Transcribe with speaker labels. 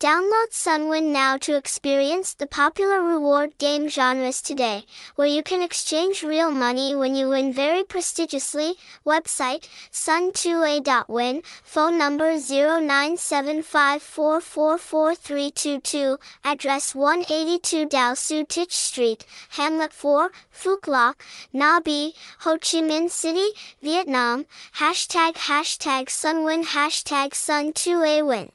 Speaker 1: Download Sunwin now to experience the popular reward game genres today, where you can exchange real money when you win very prestigiously. Website sun2a.win, phone number 0975444322, address 182 Dao Su Tich Street, Hamlet 4, Phuoc Loc, Nabi, Ho Chi Minh City, Vietnam. Hashtag hashtag Sunwin hashtag Sun2a win.